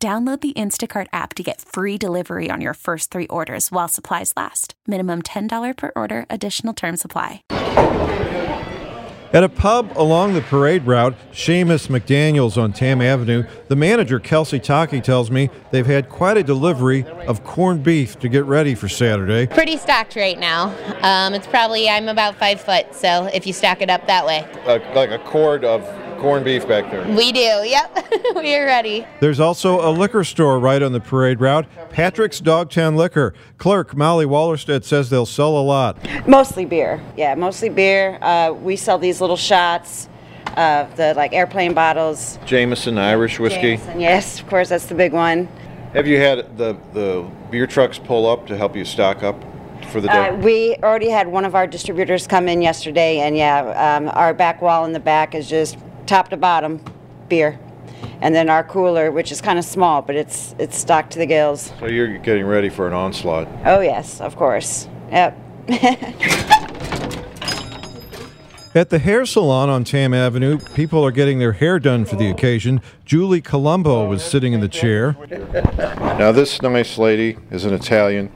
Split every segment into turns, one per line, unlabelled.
Download the Instacart app to get free delivery on your first three orders while supplies last. Minimum $10 per order, additional term supply.
At a pub along the parade route, Seamus McDaniels on Tamm Avenue, the manager, Kelsey Taki, tells me they've had quite a delivery of corned beef to get ready for Saturday.
Pretty stocked right now. Um, it's probably, I'm about five foot, so if you stack it up that way.
Like, like a cord of corned beef back there.
We do, yep. we are ready.
There's also a liquor store right on the parade route, Patrick's Dogtown Liquor. Clerk Molly Wallerstedt says they'll sell a lot.
Mostly beer. Yeah, mostly beer. Uh, we sell these little shots. of the like airplane bottles.
Jameson Irish whiskey.
Jameson, yes, of course, that's the big one.
Have you had the, the beer trucks pull up to help you stock up for the day?
Uh, we already had one of our distributors come in yesterday, and yeah, um, our back wall in the back is just top to bottom beer. And then our cooler, which is kind of small, but it's it's stocked to the gills.
so you're getting ready for an onslaught.
Oh yes, of course. Yep.
At the hair salon on Tamm Avenue, people are getting their hair done for the occasion. Julie Colombo was sitting in the chair.
Now, this nice lady is an Italian.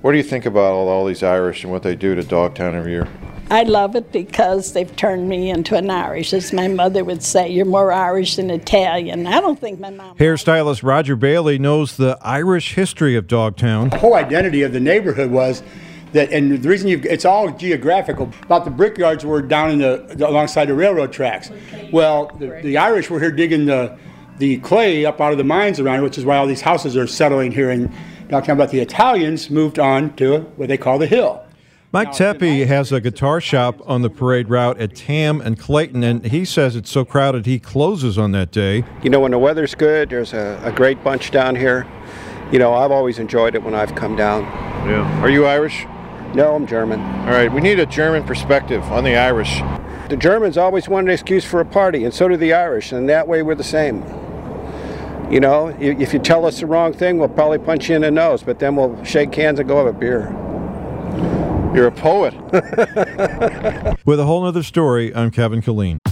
What do you think about all, all these Irish and what they do to Dogtown every year?
I love it because they've turned me into an Irish. As my mother would say, you're more Irish than Italian. I don't think my mom.
Hairstylist Roger Bailey knows the Irish history of Dogtown.
The whole identity of the neighborhood was that, and the reason you it's all geographical. About the brickyards were down in the, the alongside the railroad tracks. Well, the, the Irish were here digging the the clay up out of the mines around, which is why all these houses are settling here in Dogtown. But the Italians moved on to what they call the hill.
Mike Tepe has a guitar shop on the parade route at Tamm and Clayton, and he says it's so crowded he closes on that day.
You know, when the weather's good, there's a, a great bunch down here. You know, I've always enjoyed it when I've come down.
Yeah. Are you Irish?
No, I'm German.
All right, we need a German perspective on the Irish.
The Germans always want an excuse for a party, and so do the Irish, and that way we're the same. You know, if you tell us the wrong thing, we'll probably punch you in the nose, but then we'll shake hands and go have a beer.
You're a poet.
With a whole other story, I'm Kevin Killeen.